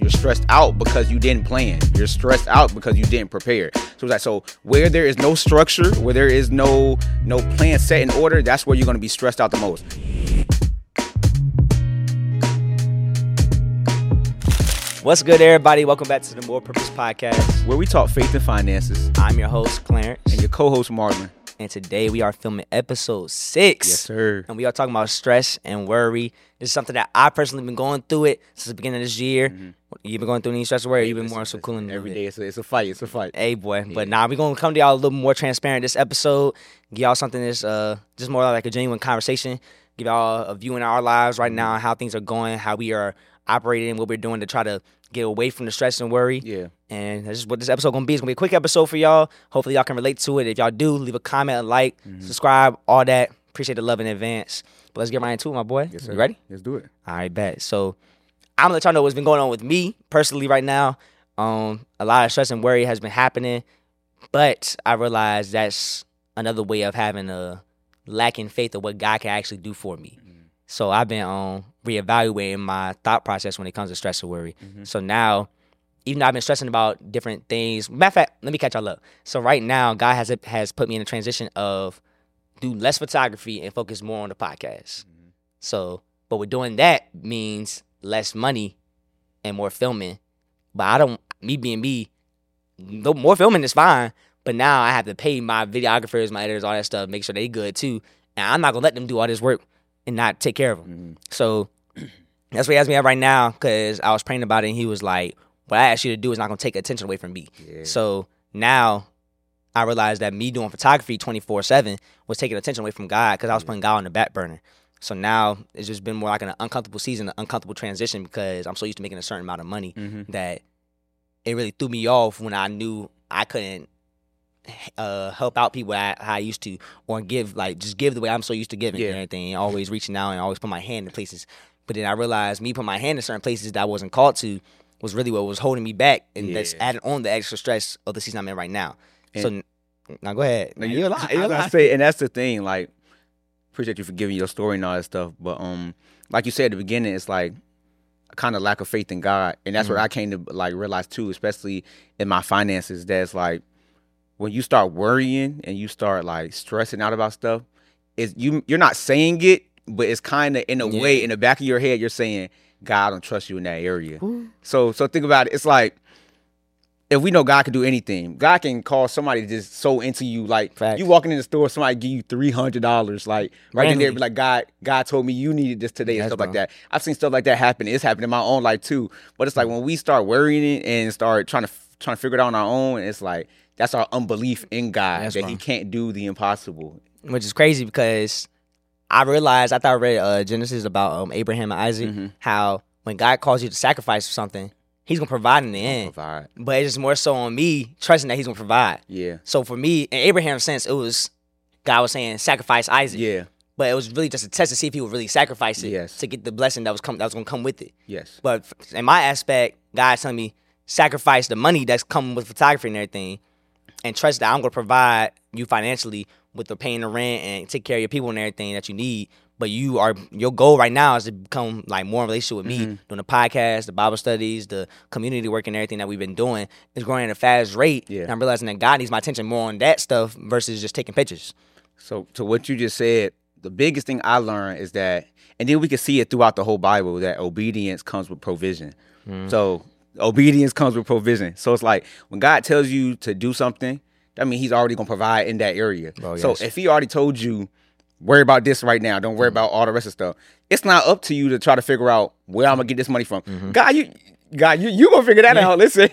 You're stressed out because you didn't plan. You're stressed out because you didn't prepare. So it's like so where there is no structure, where there is no no plan set in order, that's where you're gonna be stressed out the most. What's good, everybody? Welcome back to the More Purpose Podcast. Where we talk faith and finances. I'm your host, Clarence, And your co-host Marlon. and today we are filming episode six. Yes, sir. And we are talking about stress and worry. This is something that I personally been going through it since the beginning of this year. Mm-hmm. You been going through any stress worry? You've been more so cool in Every day it's a, it's a fight. It's a fight. Hey boy, but now nah, we gonna come to y'all a little more transparent this episode. Give y'all something that's uh just more like a genuine conversation. Give y'all a view in our lives right now, how things are going, how we are operating, what we're doing to try to get away from the stress and worry. Yeah. And that's just what this episode gonna be. It's gonna be a quick episode for y'all. Hopefully y'all can relate to it. If y'all do, leave a comment, a like, Mm-hmm. subscribe, all that. Appreciate the love in advance. But let's get right into it, my boy. Yes, sir. You ready? Let's do it. All right, bet. So I'm gonna let y'all know what's been going on with me personally right now. Um, a lot of stress and worry has been happening, but I realize that's another way of having a lacking faith of what God can actually do for me. So I've been um reevaluating my thought process when it comes to stress and worry. So now, even though I've been stressing about different things, matter of fact, let me catch y'all up. So right now, God has has put me in a transition of do less photography and focus more on the podcast. So, but with doing that means less money and more filming. But I don't, me being me, no more filming is fine. But now I have to pay my videographers, my editors, all that stuff, make sure they good too. And I'm not gonna let them do all this work and not take care of them. Mm-hmm. So that's what he has me at right now because I was praying about it and he was like, "What I asked you to do is not gonna take attention away from me." Yeah. So now I realized that me doing photography 24 7 was taking attention away from God because I was putting God on the back burner. So now it's just been more like an uncomfortable season, an uncomfortable transition because I'm so used to making a certain amount of money that it really threw me off when I knew I couldn't uh, help out people how, how I used to or give, like, just give the way I'm so used to giving Yeah. and everything, and always reaching out and always put my hand in places. But then I realized me putting my hand in certain places that I wasn't called to was really what was holding me back, and that's Yeah. added on the extra stress of the season I'm in right now. so now go ahead. Now, you- you're. I You're gonna say, and that's the thing. Like, appreciate you for giving your story and all that stuff. But um, like you said at the beginning, it's like a kind of lack of faith in God, and that's what Mm-hmm. I came to like realize too, especially in my finances. That's like when you start worrying and you start like stressing out about stuff, is you you're not saying it, but it's kind of in a way in the back of your head you're saying, God, I don't trust you in that area. So so think about it. It's like if we know God can do anything, God can call somebody to just so into you. Like Facts. you walking in the store, somebody give you three hundred dollars, like right in there, like God, God told me you needed this today and Yes, stuff like that. I've seen stuff like that happen. It's happened in my own life too. But it's like when we start worrying it and start trying to trying to figure it out on our own, it's like that's our unbelief in God Yes, that bro. He can't do the impossible. which is crazy because I realized after I read uh, Genesis about um, Abraham and Isaac, Mm-hmm. how when God calls you to sacrifice for something, He's gonna provide in the end. Provide, But it's just more so on me trusting that He's gonna provide. yeah, So for me, in Abraham's sense, it was God was saying sacrifice Isaac. yeah, But it was really just a test to see if he would really sacrifice it Yes. to get the blessing that was come that was gonna come with it. yes, But in my aspect, God's telling me sacrifice the money that's coming with photography and everything, and trust that I'm gonna provide you financially with the paying the rent and take care of your people and everything that you need. But you are your goal right now is to become like more in relationship with me, Mm-hmm. doing the podcast, the Bible studies, the community work, and everything that we've been doing is growing at a fast rate. Yeah. And I'm realizing that God needs my attention more on that stuff versus just taking pictures. So to what you just said, the biggest thing I learned is that, and then we can see it throughout the whole Bible that obedience comes with provision. So obedience comes with provision. So it's like when God tells you to do something, that means He's already gonna provide in that area. Oh, So if He already told you, worry about this right now, don't worry about all the rest of stuff. It's not up to you to try to figure out where I'm gonna get this money from. God, you, God, you, you gonna figure that out. Listen,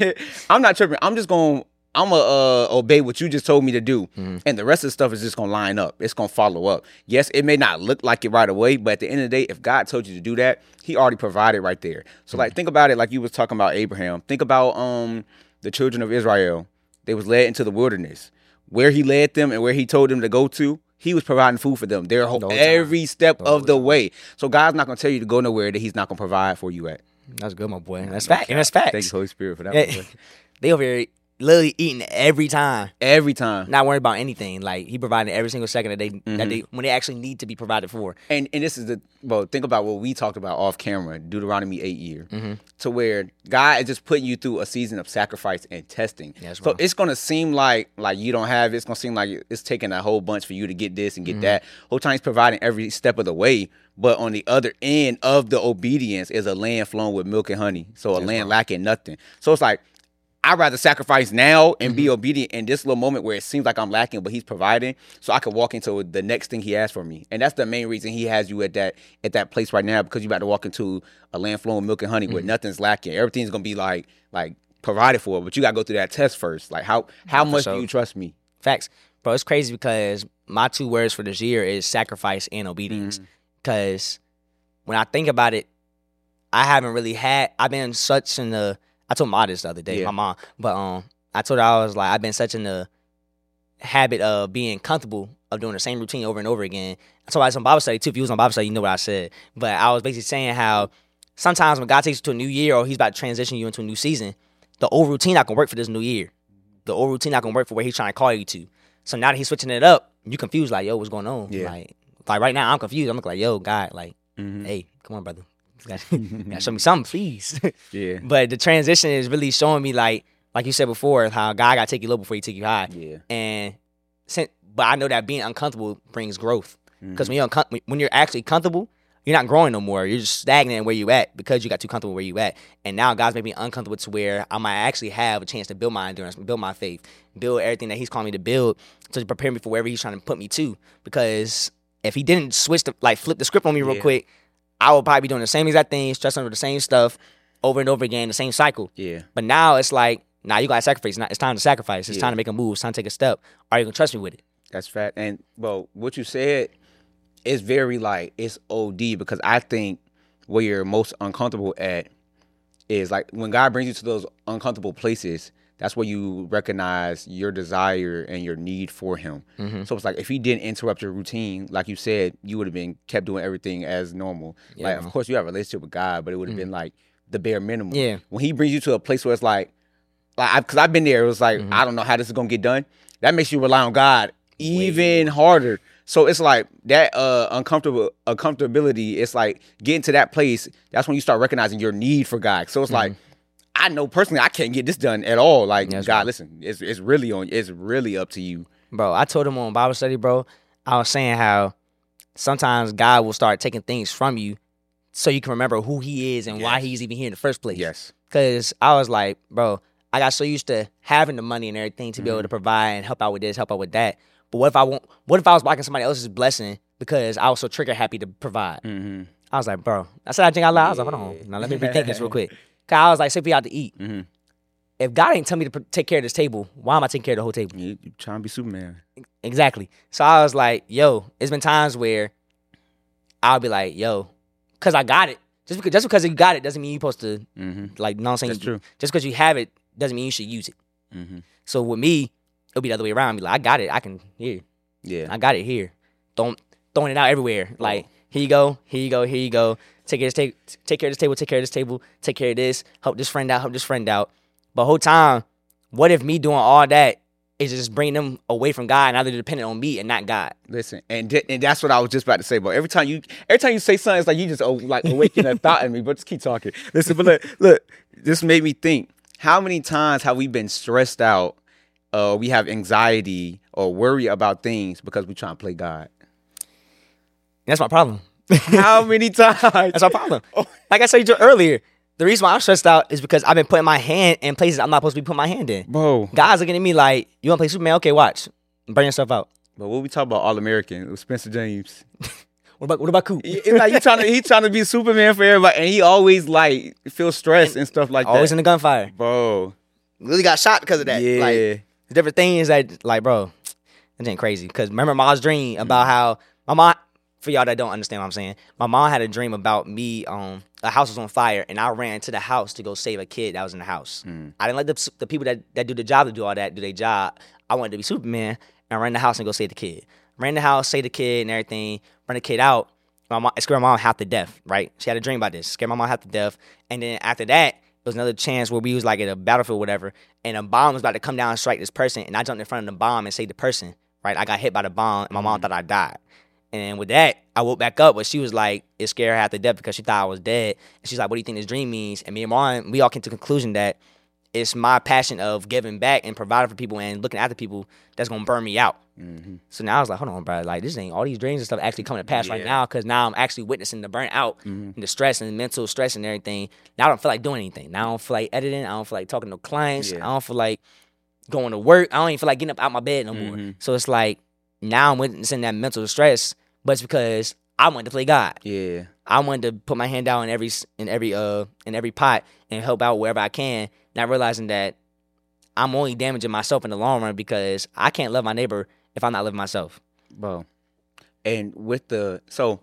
I'm not tripping. I'm just gonna. I'm gonna uh, obey what you just told me to do, and the rest of the stuff is just gonna line up. It's gonna follow up. Yes, it may not look like it right away, but at the end of the day, if God told you to do that, He already provided right there. So, like, think about it, like you was talking about Abraham. Think about um the children of Israel. They was led into the wilderness, where He led them and where He told them to go to. He was providing food for them their whole, The every step of the way. So God's not gonna tell you to go nowhere that He's not gonna provide for you at. That's good, my boy. That's fact. And that's facts. Thank you, Holy Spirit, for that. They over here literally eating every time, every time. not worried about anything. Like he provided every single second that they Mm-hmm. that they when they actually need to be provided for. And and this is the well, think about what we talked about off camera, Deuteronomy eight year, Mm-hmm. to where God is just putting you through a season of sacrifice and testing. Yes, so it's gonna seem like like you don't have. It's gonna seem like it's taking a whole bunch for you to get this and Mm-hmm. get that. Whole time he's providing every step of the way. But on the other end of the obedience is a land flowing with milk and honey. So a land lacking nothing. So it's like I'd rather sacrifice now and Mm-hmm. be obedient in this little moment where it seems like I'm lacking, but he's providing, so I can walk into the next thing he has for me. And that's the main reason he has you at that at that place right now because you're about to walk into a land flowing milk and honey where Mm-hmm. nothing's lacking. Everything's gonna be like like provided for, but you gotta go through that test first. Like how how much sure. do you trust me? Facts, bro. It's crazy because my two words for this year is sacrifice and obedience. Because when I think about it, I haven't really had. I've been such in the. I told my this the other day, Yeah. my mom, but um, I told her I was like, I've been such in the habit of being comfortable of doing the same routine over and over again. I told her I was on Bible study too. If you was on Bible study, you know what I said. But I was basically saying how sometimes when God takes you to a new year or He's about to transition you into a new season, the old routine not gonna work for this new year. The old routine not gonna work for where He's trying to call you to. So now that He's switching it up, you confused like, yo, what's going on? Yeah. Like, like right now I'm confused. I'm like, yo, God, like, Mhm. hey, come on, brother. Gotta, gotta show me something, please. Yeah. but the transition is really showing me like, like you said before, how God gotta take you low before He take you high. Yeah. And since, but I know that being uncomfortable brings growth. Mm-hmm. Because when you're uncom- when you're actually comfortable, you're not growing no more. You're just stagnant where you at because you got too comfortable where you at. And now God's made me uncomfortable to where I might actually have a chance to build my endurance, build my faith, build everything that He's calling me to build to prepare me for wherever He's trying to put me to. Because if He didn't switch the like flip the script on me real Yeah. quick, I would probably be doing the same exact thing, stressing over the same stuff over and over again, the same cycle. Yeah. But now it's like, now you gotta sacrifice. Now it's time to sacrifice. It's Yeah. time to make a move. It's time to take a step. Are you gonna trust me with it? That's fat. And well, what you said is very like it's OD because I think where you're most uncomfortable at is like when God brings you to those uncomfortable places. That's where you recognize your desire and your need for Him. Mm-hmm. So it's like if He didn't interrupt your routine, like you said, you would have been kept doing everything as normal. Yeah, like, of course, you have a relationship with God, but it would have been like the bare minimum. Yeah. When He brings you to a place where it's like, like, because I've been there, it was like, Mm-hmm. I don't know how this is gonna get done. That makes you rely on God even harder. So it's like that uh uncomfortable uncomfortability. It's like getting to that place. That's when you start recognizing your need for God. So it's like I know personally I can't get this done at all. Like That's God, right. listen, it's it's really on. It's really up to you. bro. I told him on Bible study, bro. I was saying how sometimes God will start taking things from you so you can remember who He is and why He's even here in the first place. Yes. Cause I was like, bro, I got so used to having the money and everything to be Mm-hmm. able to provide and help out with this, help out with that. But what if I want? What if I was blocking somebody else's blessing because I was so trigger happy to provide? Mm-hmm. I was like, bro. I said I think I lied. I was like, hold on, now let me rethink this real quick. Cause I was like, say we out to eat. Mhm. If God ain't tell me to pr- take care of this table, why am I taking care of the whole table? You, you trying to be Superman? Exactly. So I was like, yo, it's been times where I'll be like, yo, cause I got it. Just because just because you got it doesn't mean you're supposed to Mm-hmm. like. No, I'm saying? That's true. Just because you have it doesn't mean you should use it. Mm-hmm. So with me, it'll be the other way around. Be like, I got it. I can here. Yeah. I got it here. Don't throwing it out everywhere. Like here you go, here you go, here you go. Take care of this table. Take care of this table. Take care of this table. Take care of this. Help this friend out. Help this friend out. But whole time, what if me doing all that is just bringing them away from God and now they're dependent on me and not God? Listen, and di- and that's what I was just about to say. But every time you every time you say something, it's like you just oh, like awaken a thought in me. But just keep talking. Listen, but look, look, this made me think. How many times have we been stressed out? Uh, we have anxiety or worry about things because we trying to play God. That's my problem. How many times? That's our problem. Like I said earlier, the reason why I'm stressed out is because I've been putting my hand in places I'm not supposed to be putting my hand in. Bro, Guys looking at me like, you want to play Superman? Okay, watch. Burn yourself out. but what we talk about All American with Spencer James. What about what about Coop? It's like you trying to he trying to be Superman for everybody, and he always like feels stressed and stuff like Always that. Always in the gunfire. Bro, Really got shot because of that. yeah, Like different things that like, bro, it ain't crazy. Cause remember Ma's dream about Mm-hmm. how my mom for y'all that don't understand what I'm saying, my mom had a dream about me, um, a house was on fire and I ran to the house to go save a kid that was in the house. Mm. I didn't let the, the people that, that do the job to do all that, do their job. I wanted to be Superman and run the house and go save the kid. Ran the house, save the kid and everything, run the kid out. My mom, it scared my mom half to death, right? She had a dream about this, scared my mom half to death. And then after that, it was another chance where we was like at a battlefield, whatever, and a bomb was about to come down and strike this person, and I jumped in front of the bomb and saved the person. Right, I got hit by the bomb, and my mom thought I died. And with that, I woke back up, but she was like, it scared her half to death because she thought I was dead. And she's like, what do you think this dream means? And me and Mom, we all came to the conclusion that it's my passion of giving back and providing for people and looking after people that's gonna burn me out. So now I was like, hold on, bro, like this ain't all these dreams and stuff actually coming to pass right now because now I'm actually witnessing the burnout and the stress and mental stress and everything. Now I don't feel like doing anything. Now I don't feel like editing. I don't feel like talking to clients. Yeah. I don't feel like going to work. I don't even feel like getting up out of my bed no more. Mhm. So it's like now I'm witnessing that mental stress, but it's because I wanted to play God. Yeah. I wanted to put my hand down in every in every uh in every pot and help out wherever I can. Not realizing that I'm only damaging myself in the long run because I can't love my neighbor if I'm not loving myself. Bro. And with the so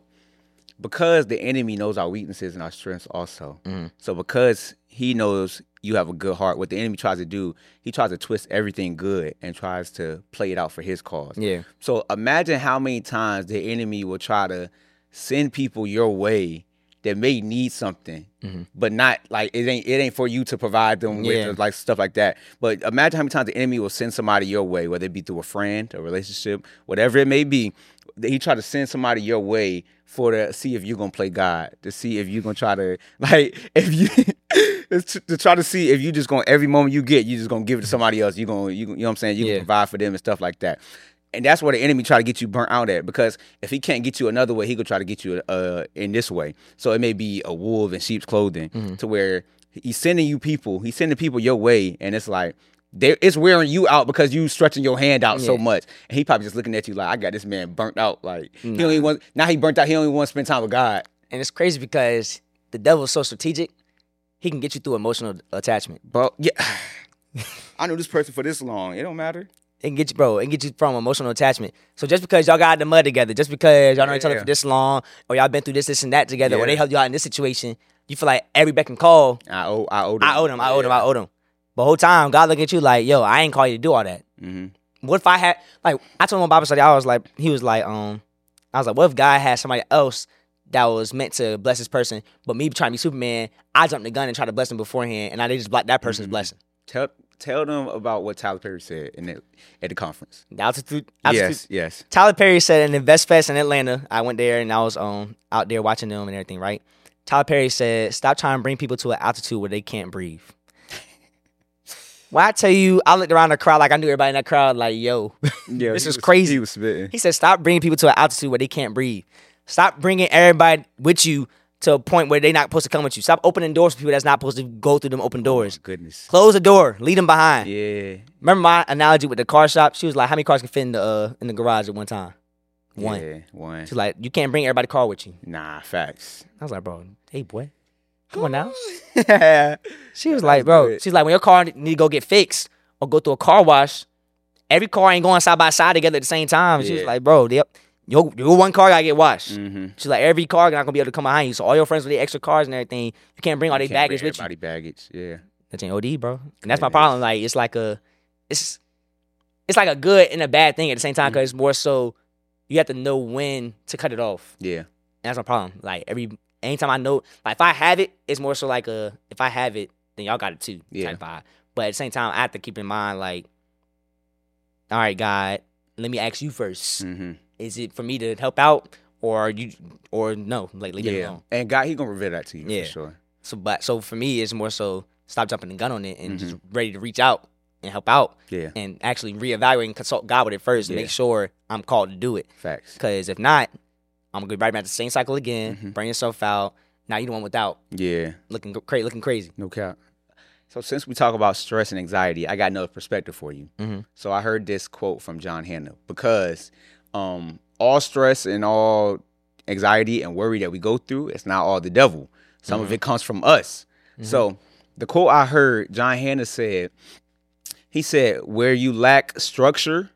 because the enemy knows our weaknesses and our strengths also. Mhm. So because he knows you have a good heart, what the enemy tries to do, he tries to twist everything good and tries to play it out for his cause. Yeah. So imagine how many times the enemy will try to send people your way that may need something, mm-hmm. but not like it ain't it ain't for you to provide them with Yeah. like stuff like that. But imagine how many times the enemy will send somebody your way, whether it be through a friend, a relationship, whatever it may be. that He try to send somebody your way for to see if you're gonna play God, to see if you're gonna try to like if you it's to, to try to see if you just gonna every moment you get, you just gonna give it to somebody else. You gonna you, you know what I'm saying? You Yeah. can provide for them and stuff like that. And that's where the enemy try to get you burnt out at because if he can't get you another way, he could try to get you uh, in this way. So it may be a wolf in sheep's clothing Mm-hmm. to where he's sending you people, he's sending people your way, and it's like they it's wearing you out because you stretching your hand out so much, and he probably just looking at you like I got this man burnt out. Like he don't want now he burnt out. He don't want to spend time with God. And it's crazy because the devil's so strategic, he can get you through emotional attachment. Bro, yeah, I knew this person for this long. It don't matter. It can get you, bro. It can get you from emotional attachment. So just because y'all got in the mud together, just because y'all know each other Yeah. for this long, or y'all been through this, this, and that together, or they helped you out in this situation, you feel like every beck and call, I owe I owe I owed him, I owed him, I owed him. But whole time, God look at you like, yo, I ain't call you to do all that. hmm What if I had like I told him Bible study, I was like, he was like, um, I was like, what if God had somebody else that was meant to bless this person, but me trying to be Superman, I jumped the gun and tried to bless him beforehand, and I they just blocked that person's Mhm. blessing. Tell tell them about what Tyler Perry said in the, at the conference. The altitude, altitude Yes, yes. Tyler Perry said in the Invest Fest in Atlanta, I went there and I was um out there watching them and everything, right? Tyler Perry said, "Stop trying to bring people to an altitude where they can't breathe." when I tell you, I looked around the crowd like I knew everybody in that crowd, like, "Yo, Yeah, This is was- crazy. He was spitting. He said, "Stop bringing people to an altitude where they can't breathe. Stop bringing everybody with you to a point where they're not supposed to come with you. Stop opening doors for people that's not supposed to go through them open doors. Goodness. Close the door. Leave them behind. Yeah. Remember my analogy with the car shop? She was like, "How many cars can fit in the uh, in the garage at one time? One. Yeah, one. She's like, you can't bring everybody car with you." Nah, facts. I was like, "Bro, hey boy, come on now." yeah. She was That like, was "Bro, good. she's like, when your car need to go get fixed or go through a car wash, every car ain't going side by side together at the same time." She was Yeah. like, "Bro, yep, your your one car gotta get washed." Mm-hmm. She's like, every car not gonna be able to come behind you. So all your friends with their extra cars and everything, you can't bring all their baggage with you. Baggage. Yeah. That's an OD, bro. And that's my problem. Like it's like a, it's, it's like a good and a bad thing at the same time because it's more so you have to know when to cut it off. Yeah. And that's my problem. Like every anytime I know, like if I have it, it's more so like a if I have it, then y'all got it too. Yeah. Type. But at the same time, I have to keep in mind like, all right, God, let me ask you first. Mm-hmm. Is it for me to help out or you or no? Like leave it Yeah. alone. And God, he gonna reveal that to you Yeah. for sure. So, but so for me, it's more so stop jumping the gun on it and just Mm-hmm. ready to reach out and help out Yeah. and actually reevaluate and consult God with it first and Yeah. make sure I'm called to do it. Facts. Because if not, I'm gonna be right back to the same cycle again. Mhm. Bring yourself out. Now you the one without Yeah. looking crazy, looking crazy. No cap. So since we talk about stress and anxiety, I got another perspective for you. Mhm. So I heard this quote from John Hannah because um, all stress and all anxiety and worry that we go through, it's not all the devil. Some of it comes from us. So the quote I heard, John Hannah said, he said, "Where you lack structure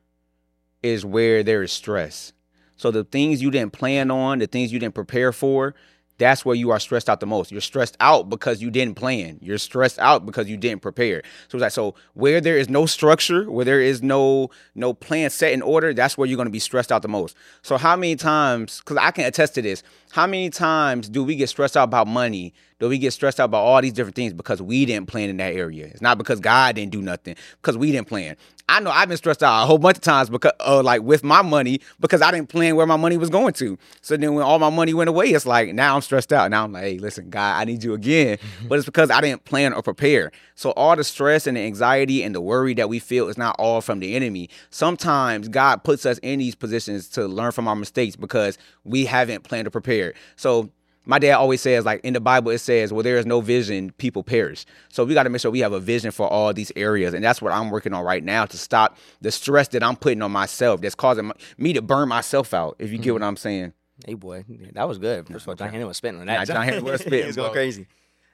is where there is stress." So the things you didn't plan on, the things you didn't prepare for, that's where you are stressed out the most. You're stressed out because you didn't plan. You're stressed out because you didn't prepare. So it's like so where there is no structure, where there is no no plan set in order, that's where you're going to be stressed out the most. So how many times cuz I can attest to this. How many times do we get stressed out about money? Do we get stressed out about all these different things because we didn't plan in that area? It's not because God didn't do nothing, because we didn't plan. I know I've been stressed out a whole bunch of times because, uh, like with my money, because I didn't plan where my money was going to. So then when all my money went away, it's like now I'm stressed out. Now I'm like, hey, listen, God, I need you again. but it's because I didn't plan or prepare. So all the stress and the anxiety and the worry that we feel is not all from the enemy. Sometimes God puts us in these positions to learn from our mistakes because we haven't planned or prepared. So my dad always says like in the bible it says well there is no vision people perish so we got to make sure we have a vision for all these areas and that's what i'm working on right now to stop the stress that i'm putting on myself that's causing me to burn myself out if you get what mm-hmm. i'm saying Hey boy, that was good. First of all, John Henry was spitting on that. Nah, John Henry was spitting, He's going crazy.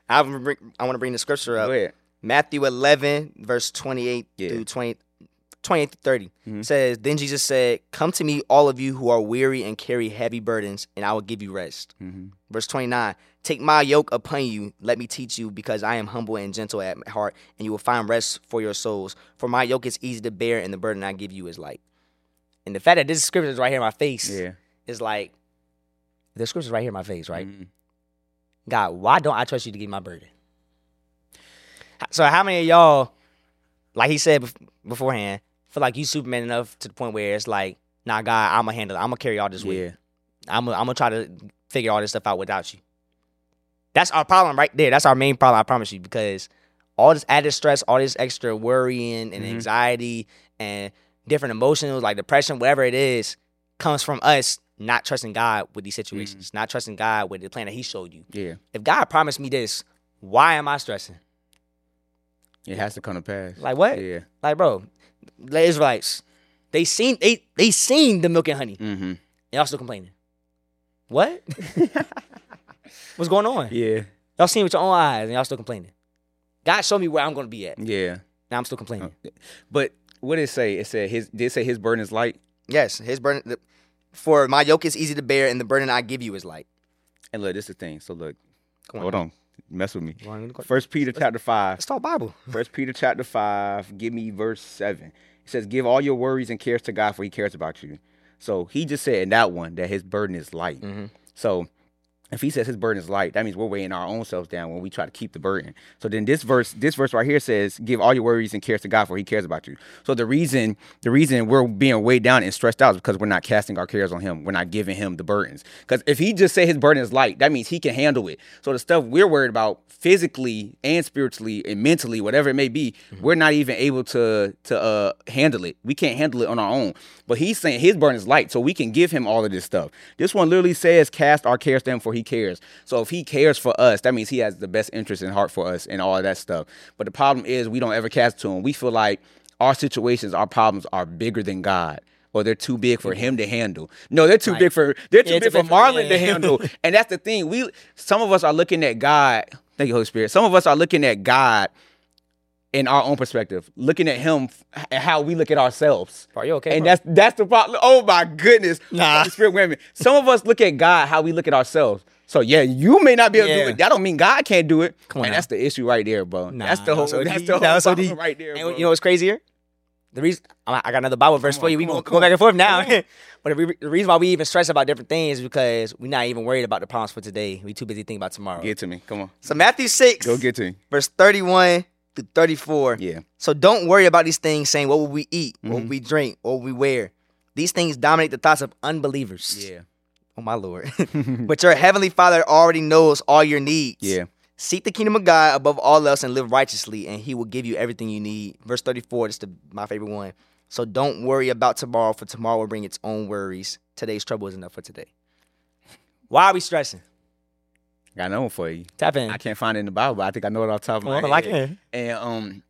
I want to bring, I want to bring the scripture up. go ahead Matthew 11, verse 28 Yeah. through 20, 28 to 30 Mhm. says, Then Jesus said, Come to me, all of you who are weary and carry heavy burdens, and I will give you rest. Mhm. Verse 29 Take my yoke upon you, let me teach you, because I am humble and gentle at heart, and you will find rest for your souls. For my yoke is easy to bear, and the burden I give you is light. And the fact that this scripture is right here in my face yeah is like, the scripture is right here in my face, right? Mhm. God, why don't I trust you to give my burden? So how many of y'all, like he said beforehand, feel like you Superman enough to the point where it's like, nah, God, I'm gonna handle it. I'm gonna carry all this weight. yeah I'm gonna, I'm gonna try to figure all this stuff out without you. That's our problem right there. That's our main problem. I promise you, because all this added stress, all this extra worrying and Mhm. anxiety and different emotions like depression, whatever it is, comes from us not trusting God with these situations, not trusting God with the plan that He showed you. yeah If God promised me this, why am I stressing? It has to come to pass Like what? yeah Like, bro, the Israelites, they seen they they seen the milk and honey, mm-hmm. and y'all still complaining. What? What's going on? yeah Y'all seen it with your own eyes, and y'all still complaining. God showed me where I'm gonna be at. yeah Now I'm still complaining. but what did it say it said his did it say his burden is light Yes, his burden. The, for my yoke is easy to bear, and the burden I give you is light. and look this is the thing so look Come hold on mess with me Go on, go- first peter chapter 5 Let's talk Bible. First Peter chapter five, give me verse seven. It says, "Give all your worries and cares to God, for He cares about you." So He just said in that one that His burden is light. Mhm. So if He says His burden is light, that means we're weighing our own selves down when we try to keep the burden. So then this verse, this verse right here says, "Give all your worries and cares to God, for He cares about you." So the reason, the reason we're being weighed down and stressed out is because we're not casting our cares on Him. We're not giving Him the burdens. Because if He just say His burden is light, that means He can handle it. So the stuff we're worried about physically and spiritually and mentally, whatever it may be, we're not even able to to uh handle it. We can't handle it on our own. But he's saying his burden is light, so we can give him all of this stuff. This one literally says, "Cast our cares to him, for he cares." So if he cares for us, that means he has the best interest in heart for us and all of that stuff. But the problem is, we don't ever cast to him. We feel like our situations, our problems are bigger than God. Or they're too big for him to handle. No, they're too Right. big for they're too Yeah, big too for big for- Marlon to handle. And that's the thing. We some of us are looking at God. Thank you, Holy Spirit. Some of us are looking at God in our own perspective, looking at Him and how we look at ourselves. Are you okay? And bro? that's that's the problem. Oh my goodness, Nah. Holy Spirit, women. Some of us look at God how we look at ourselves. So yeah, you may not be able to do it. That don't mean God can't do it. Come on and now. that's the issue right there, bro. Nah, that's the whole. so that's the whole That so right there, And bro. you know what's crazier? The reason I got another Bible verse Come for you. We on, go back and forth now. But the, the reason why we even stress about different things is because we're not even worried about the problems for today. We too busy thinking about tomorrow. get to me. Come on, So Matthew six, go get to me. verse thirty-one to thirty-four. Yeah, So don't worry about these things, saying what will we eat, what Mm-hmm. will we drink, what will we wear. These things dominate the thoughts of unbelievers. yeah, Oh my lord. but your heavenly Father already knows all your needs. yeah. Seek the kingdom of God above all else and live righteously, and He will give you everything you need. Verse 34, this is the, my favorite one. So don't worry about tomorrow, for tomorrow will bring its own worries. Today's trouble is enough for today. Why are we stressing? Got another one for you. Tap in. I can't find it in the Bible, but I think I know it off the top of my on, head. I can. And um,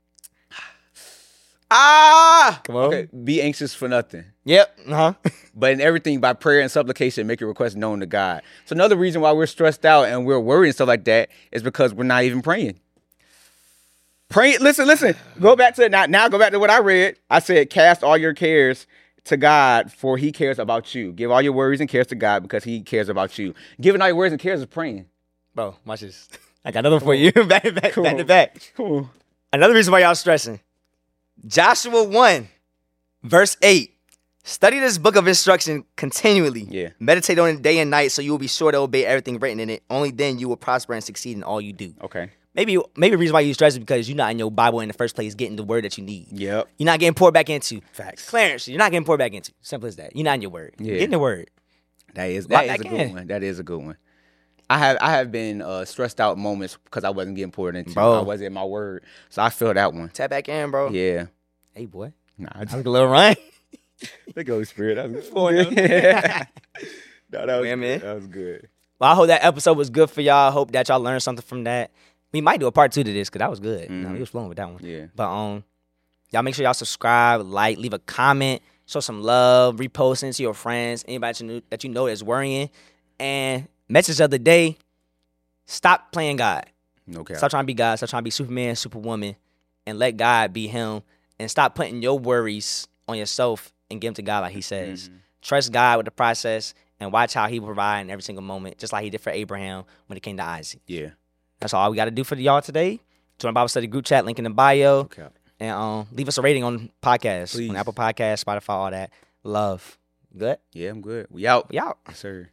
ah, Come on. okay. Be anxious for nothing. Yep. Uh huh. but in everything by prayer and supplication, make your request known to God. So another reason why we're stressed out and we're worried and stuff like that is because we're not even praying. Praying, listen, listen. Go back to now. Now go back to what I read. I said, cast all your cares to God, for He cares about you. Give all your worries and cares to God because He cares about you. Giving all your worries and cares is praying. Bro, watch this. I got another one for you. back back, Cool. back to back. Cool. Another reason why y'all stressing. Joshua 1, verse 8. Study this book of instruction continually. Yeah. Meditate on it day and night so you will be sure to obey everything written in it. Only then you will prosper and succeed in all you do. Okay. Maybe maybe the reason why you stress is because you're not in your Bible in the first place getting the word that you need. Yep. You're not getting poured back into. Facts. Clarence, you're not getting poured back into. Simple as that. You're not in your word. Yeah. Get in the word. That is Lock that is a good in. one. That is a good one. I have I have been uh, stressed out moments because I wasn't getting poured into. Bro. I wasn't my word, so I feel that one. Tap back in, bro. Yeah. Hey, boy. Nah, I That just was a little run. the Holy Spirit. That was For good. him. no, that was Yeah, good. man. That was good. Well, I hope that episode was good for y'all. I hope that y'all learned something from that. We might do a part two to this because that was good. You know, Mhm. we was flowing with that one. Yeah. But um, y'all make sure y'all subscribe, like, leave a comment, show some love, repost it to your friends, anybody that you know, that you know that's worrying. And message of the day: Stop playing God. Okay. Stop trying to be God. Stop trying to be Superman, Superwoman, and let God be Him. And stop putting your worries on yourself and give them to God like He says. Mhm. Trust God with the process and watch how He will provide in every single moment, just like He did for Abraham when it came to Isaac. Yeah. That's all we got to do for y'all today. Join Bible study group chat, link in the bio, Okay. and um, leave us a rating on podcast, on Apple Podcast, Spotify, all that. Love. Good. Yeah, I'm good. We out. We out. Yes, sir.